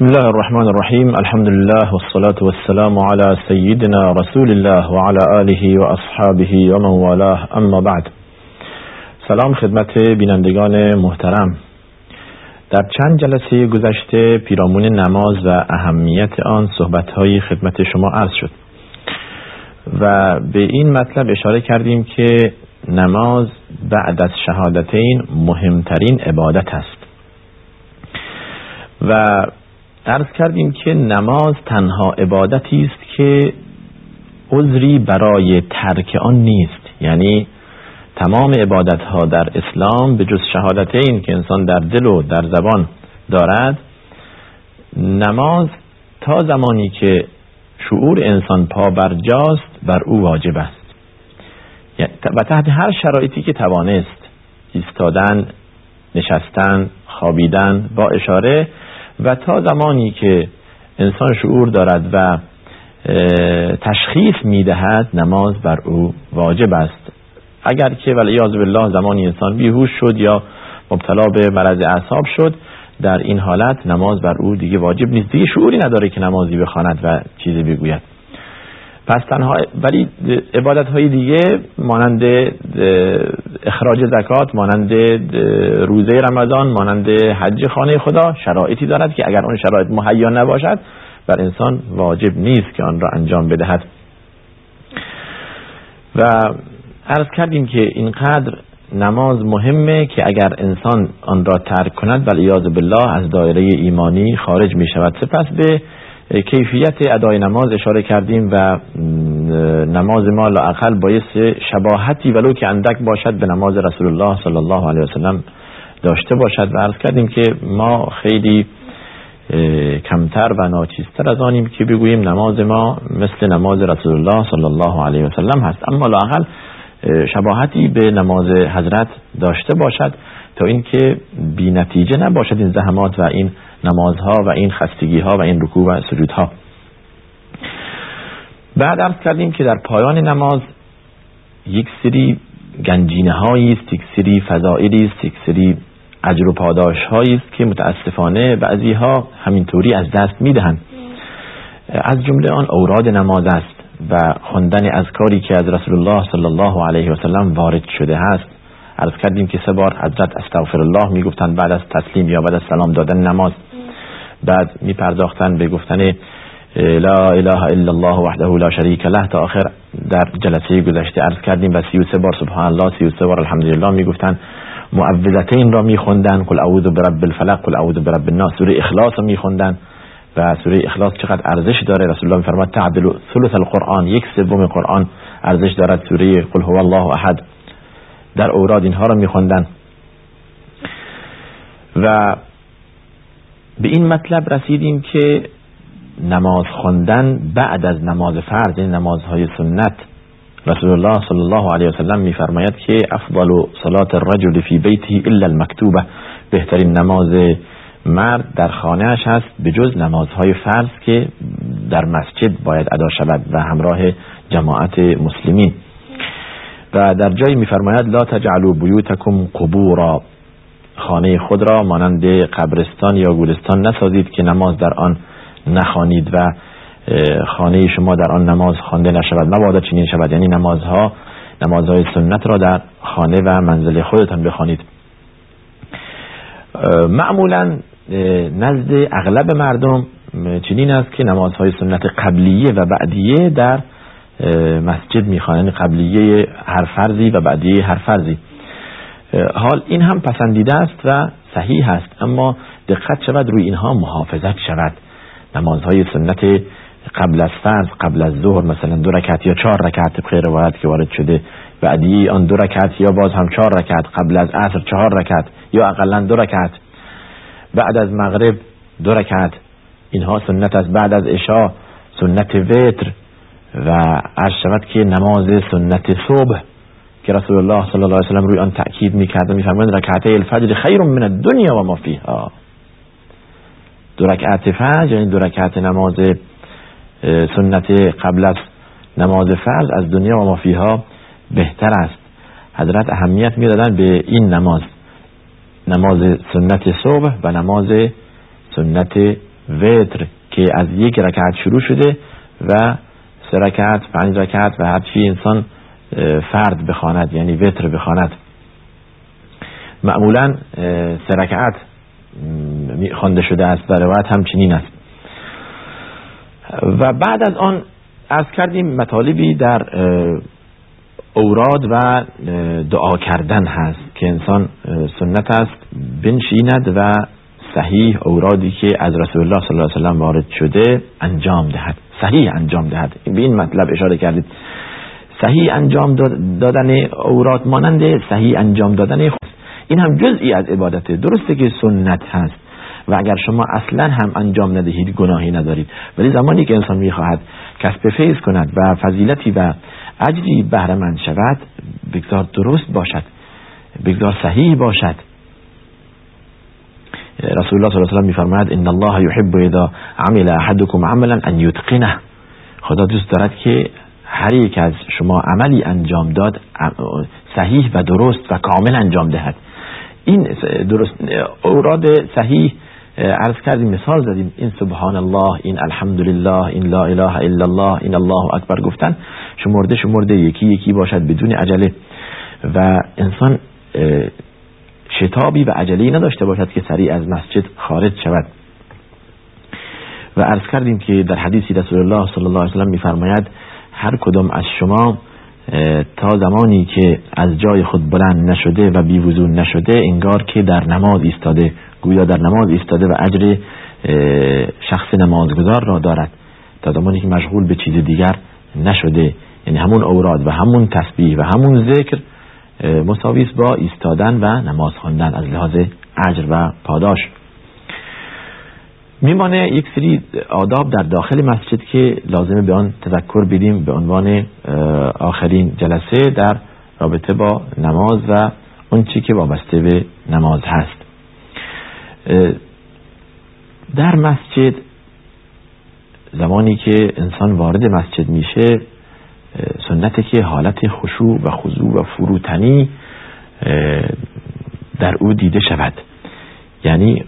بسم الله الرحمن الرحیم الحمد لله والصلاة والسلام على سيدنا رسول الله وعلى آله وأصحابه ومن والاه اما بعد سلام خدمت بینندگان محترم در چند جلسه گذشته پیرامون نماز و اهمیت آن صحبتهایی خدمت شما عرض شد و به این مطلب اشاره کردیم که نماز بعد از شهادتین مهمترین عبادت است و عرض کردیم که نماز تنها عبادتی است که عذری برای ترک آن نیست. یعنی تمام عبادت ها در اسلام به جز شهادتین که انسان در دل و در زبان دارد نماز تا زمانی که شعور انسان پا برجاست بر او واجب است. و تحت هر شرایطی که توانست ایستادن نشستن خوابیدن با اشاره و تا زمانی که انسان شعور دارد و تشخیص می‌دهد نماز بر او واجب است. اگر که ولیاذ بالله زمانی انسان بیهوش شد یا مبتلا به مرض اعصاب شد در این حالت نماز بر او دیگه واجب نیست. دیگه شعوری نداره که نمازی بخواند و چیزی بگوید. پس تنها ولی عبادت های دیگه مانند اخراج زکات مانند روزه رمضان مانند حج خانه خدا شرایطی دارد که اگر اون شرایط مهیا نباشد بر انسان واجب نیست که آن را انجام بدهد. و عرض کردیم که اینقدر نماز مهمه که اگر انسان آن را ترک کند ولی بالله از دایره ایمانی خارج می شود سپس به کیفیت ادای نماز اشاره کردیم و نماز ما لاقل باعث شباهتی ولو که اندک باشد به نماز رسول الله صلی الله علیه وسلم داشته باشد. و عرض کردیم که ما خیلی کمتر و ناچیزتر از آنیم که بگوییم نماز ما مثل نماز رسول الله صلی الله علیه وسلم هست. اما لاقل شباهتی به نماز حضرت داشته باشد تا اینکه بی نتیجه نباشد این زحمات و این نمازها و این خستگی ها و این رکوع و سجودها. بعد ارز کردیم که در پایان نماز یک سری گنجینه هایی است یک سری فضائلی است یک سری اجر و پاداش هایی است که متاسفانه بعضی ها همینطوری از دست می‌دهند. از جمله آن اوراد نماز است و خواندن از کاری که از رسول الله صلی الله علیه و سلم وارد شده است. عرض کردیم که سه بار حضرت استغفر الله می‌گفتند بعد از تسلیم یا بعد از سلام دادن نماز. بعد می پرداختن به گفتن لا اله الا الله وحده لا شریک له. تا آخر در جلسه گذشته عرض کردیم و 33 بار سبحان الله 33 بار الحمدلله می‌گفتن. معوذتین را میخوندن. قل اعوذ برب الفلق قل اعوذ برب الناس. سوره اخلاص را میخوندن. و سوره اخلاص چقدر ارزش داره؟ رسول الله میفرماد تعدل ثلث القرآن. یک سوم قرآن ارزش دارد. سوره قل هو الله احد. در اوراد اینها را میخوندن. و به این مطلب رسیدیم که نماز خواندن بعد از نماز فرض یعنی نمازهای سنت رسول الله صلی الله علیه وسلم میفرماید که افضل صلات الرجل فی بیته الا المکتوبه. بهترین نماز مرد در خانهش هست به جز نمازهای فرض که در مسجد باید ادا شود و همراه جماعت مسلمین. و در جایی میفرماید لا تجعلوا بیوتکم قبورا. خانه خود را مانند قبرستان یا گورستان نسازید که نماز در آن نخوانید و خانه شما در آن نماز خوانده نشود. مبادا چنین شود. یعنی نمازها نمازهای سنت را در خانه و منزل خودتان بخوانید. معمولا نزد اغلب مردم چنین است که نمازهای سنت قبلیه و بعدیه در مسجد می‌خوانند. یعنی قبلیه هر فرضی و بعدیه هر فرضی. حال این هم پسندیده است و صحیح است اما دقت شود روی اینها محافظت شود. نمازهای سنت قبل از فرض قبل از ظهر مثلا دو رکعت یا چهار رکعت طبق روایت که وارد شده بعدی آن دو رکعت یا باز هم چهار رکعت قبل از عصر چهار رکعت یا اقلا دو رکعت. بعد از مغرب دو رکعت. اینها سنت است. بعد از عشاء سنت وتر و عرض شود که نماز سنت صبح. که رسول الله صلی الله علیه وسلم روی آن تأکید می‌کرد و میفرمایند رکعتي الفجر خیر من الدنیا و ما فیها. دو رکعت فجر یعنی دو رکعت نماز سنت قبل از نماز فرض از دنیا و ما فیها بهتر است. حضرت اهمیت می‌دادن به این نماز نماز سنت صبح و نماز سنت وتر که از یک رکعت شروع شده و سه رکعت پنج رکعت و هرچی انسان فرد بخواند یعنی وتر بخواند. معمولا سه رکعت خوانده شده است و روایت همچنین است. و بعد از آن از کردیم مطالبی در اوراد و دعا کردن هست که انسان سنت است بنشیند و صحیح اورادی که از رسول الله صلی الله علیه وسلم وارد شده انجام دهد. صحیح انجام دهد. به این مطلب اشاره کردید. صحیح انجام دادن اوراد مانند صحیح انجام دادن این هم جزئی از عبادت درسته که سنت هست. و اگر شما اصلا هم انجام ندهید گناهی ندارید. ولی زمانی که انسان می‌خواهد کسب فیض کند و فضیلتی و اجری بهره شود بگذار درست باشد. بگذار صحیح باشد. رسول الله صلی الله علیه و میفرماید ان الله يحب اذا عمل احدكم عملا ان يتقنه خدا دوست دارد که هر یک از شما عملی انجام داد صحیح و درست و کامل انجام دهد. این درست اوراد صحیح عرض کردیم مثال زدیم. این سبحان الله این الحمدلله این لا اله الا الله این الله اکبر گفتن شمرده شمرده یکی یکی باشد بدون عجله. و انسان شتابی و عجله نداشته باشد که سریع از مسجد خارج شود. و عرض کردیم که در حدیثی رسول الله صلی الله علیه وسلم میفرماید هر کدام از شما تا زمانی که از جای خود بلند نشده و بیوزون نشده انگار که در نماز ایستاده. گویا در نماز ایستاده و اجر شخص نمازگذار را دارد. تا زمانی که مشغول به چیز دیگر نشده. یعنی همون اوراد و همون تسبیح و همون ذکر مساویس با ایستادن و نماز خواندن از لحاظ اجر و پاداش. میمانه یک سری آداب در داخل مسجد که لازمه به آن تذکر بدیم به عنوان آخرین جلسه در رابطه با نماز و اون چی که وابسته به نماز هست. در مسجد زمانی که انسان وارد مسجد میشه سنته که حالت خشوع و خضوع و فروتنی در او دیده شود. یعنی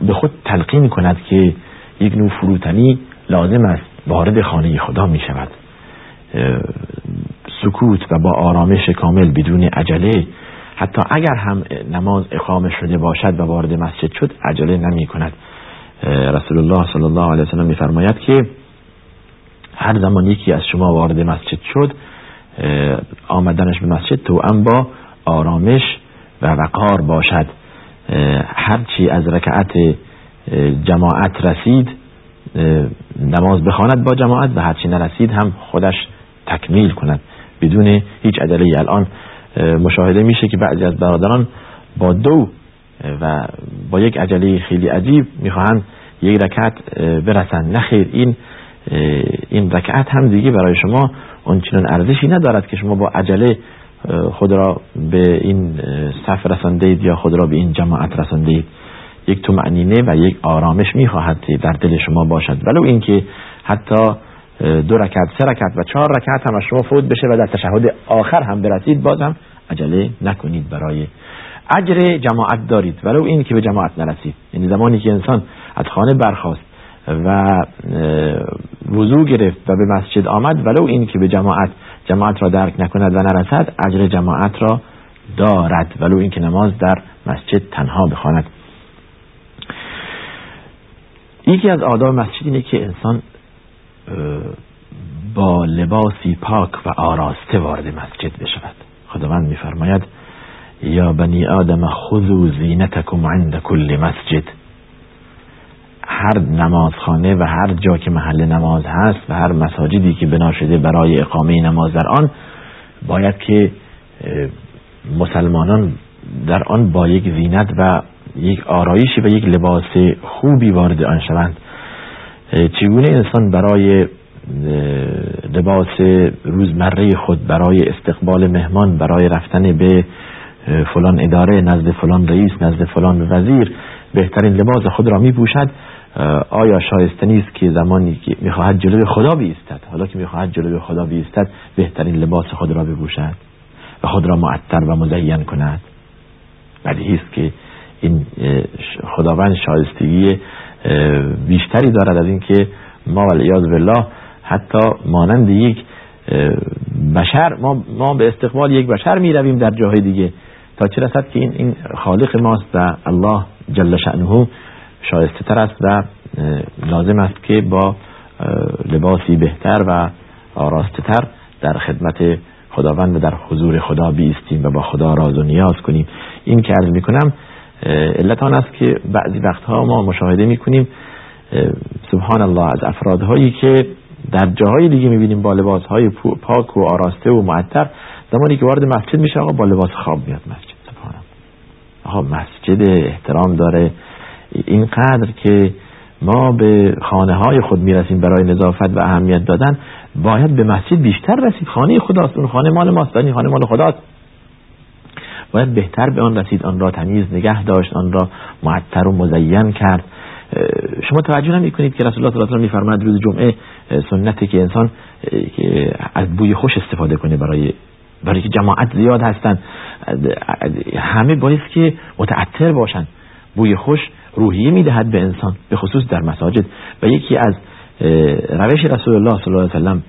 به خود تلقین کند که یک نوع فروتنی لازم است وارد خانه خدا می شود سکوت و با آرامش کامل بدون عجله حتی اگر هم نماز اقامه شده باشد و وارد مسجد شد عجله نمی کند رسول الله صلی الله علیه وسلم میفرماید که هر زمان یکی از شما وارد مسجد شد آمدنش به مسجد تو با آرامش و وقار باشد. هرچی از رکعت جماعت رسید نماز بخواند با جماعت و هرچی نرسید هم خودش تکمیل کند. بدون هیچ عجله الان مشاهده میشه که بعضی از برادران با دو و با یک عجله خیلی عجیب می‌خواهند یک رکعت برسند. نخیر این این رکعت هم دیگه برای شما اونچنان ارزشی ندارد که شما با عجله خود را به این صف رساندید یا خود را به این جماعت رساندید یک تو معنینه و یک آرامش می‌خواهد در دل شما باشد. ولو اینکه حتی دو رکعت سه رکعت و چهار رکعت هم از شما فوت بشه و در تشهد آخر هم برسید بازم عجله نکنید برای اجر جماعت دارید. ولو این که به جماعت نرسید. یعنی زمانی که انسان از خانه برخواست و وضوع گرفت و به مسجد آمد ولو این که به جماعت جماعت را درک نکند و نرسد اجر جماعت را دارد ولو این که نماز در مسجد تنها بخواند. یکی از آداب مسجد اینه که انسان با لباسی پاک و آراسته وارد مسجد بشود. خداوند میفرماید یا بنی آدم خذوا زینتکم عند کل مسجد. هر نمازخانه و هر جا که محل نماز هست و هر مساجدی که بنا شده برای اقامه نماز در آن باید که مسلمانان در آن با یک زینت و یک آرایشی و یک لباس خوبی وارد آن شوند. چگونه انسان برای لباس روزمره خود برای استقبال مهمان برای رفتن به فلان اداره نزد فلان رئیس نزد فلان وزیر بهترین لباس خود را می پوشد آیا شایسته نیست که زمانی که می‌خواهد جلوی خدا بیستد؟ حالا که می‌خواهد جلوی خدا بیستد بهترین لباس خود را بپوشد و خود را معطر و مزین کند. بدیهی است که این خداوند شایستگی بیشتری دارد از اینکه ما والعیاذ بالله حتی مانند یک بشر ما, ما به استقبال یک بشر می رویم در جاهای دیگه. تا چه رسد که این, این خالق ماست و الله جل شأنه شایسته تر است و لازم است که با لباسی بهتر و آراسته تر در خدمت خداوند و در حضور خدا بیستیم و با خدا راز و نیاز کنیم. این که عرض می‌کنم علت آن است که بعضی وقتها ما مشاهده می‌کنیم سبحان الله از افرادهایی که در جاهای دیگه می‌بینیم با لباس های پاک و آراسته و معطر زمانی که وارد مسجد میشه آقا با لباس خواب میاد مسجد. سبحان آقا مسجد احترام داره. اینقدر که ما به خانه های خود می‌رسیم برای نظافت و اهمیت دادن باید به مسجد بیشتر رسید. خانه خداست اون خانه مال ماست این خانه مال خداست. باید بهتر به آن رسید آن را تمیز نگه داشت آن را معطر و مزین کرد. شما توجه نمی کنید که رسول الله صلی الله علیه و میفرماید روز جمعه سنته که انسان از بوی خوش استفاده کنه برای برای که جماعت زیاد هستن. همه باید که متعطر باشن. بوی خوش روحیه می‌دهد به انسان به خصوص در مساجد. و یکی از روش رسول الله صلی الله علیه وسلم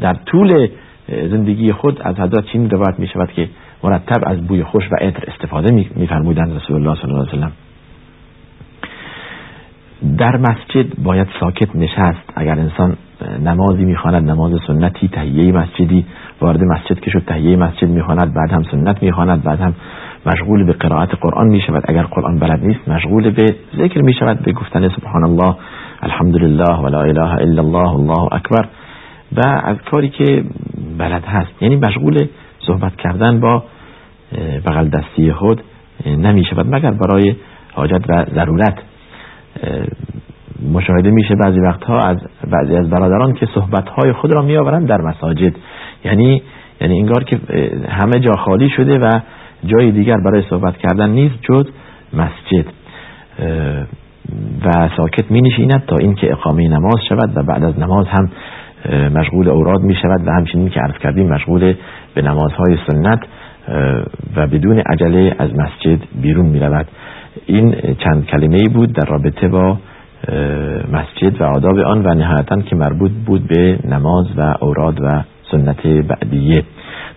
در طول زندگی خود از حضرت چین روایت می شود که مرتب از بوی خوش و عطر استفاده میفرمودند رسول الله صلی الله علیه وسلم. در مسجد باید ساکت نشست. اگر انسان نمازی می‌خواند نماز سنتی تهیه مسجدی وارد مسجد که شد تهیه مسجد می‌خواند بعد هم سنت می‌خواند بعد هم مشغول به قرائت قرآن می‌شود. اگر قرآن بلد نیست مشغول به ذکر می‌شود به گفتن سبحان الله الحمدلله ولا اله الا الله الله اکبر. و از کاری که بلد هست. یعنی مشغول صحبت کردن با بغل دستی خود نمی شود مگر برای حاجت و ضرورت. مشاهده میشه بعضی وقتها از بعضی از برادران که صحبتهای خود را میآورند در مساجد. یعنی یعنی انگار که همه جا خالی شده و جای دیگر برای صحبت کردن نیست جز مسجد. و ساکت می نشیند تا اینکه اقامه نماز شود و بعد از نماز هم مشغول اوراد می شود و همچنین که عرض کردیم مشغول به نمازهای سنت و بدون عجله از مسجد بیرون می رود. این چند کلمه ای بود در رابطه با مسجد و آداب آن و نهایتا که مربوط بود به نماز و اوراد و سنت بعدیه.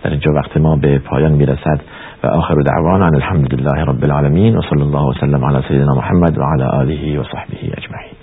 در اینجا وقت ما به پایان می‌رسد. و فآخر دعوانا أن الحمد لله رب العالمين وصلى الله وسلم على سيدنا محمد وعلى آله وصحبه أجمعين.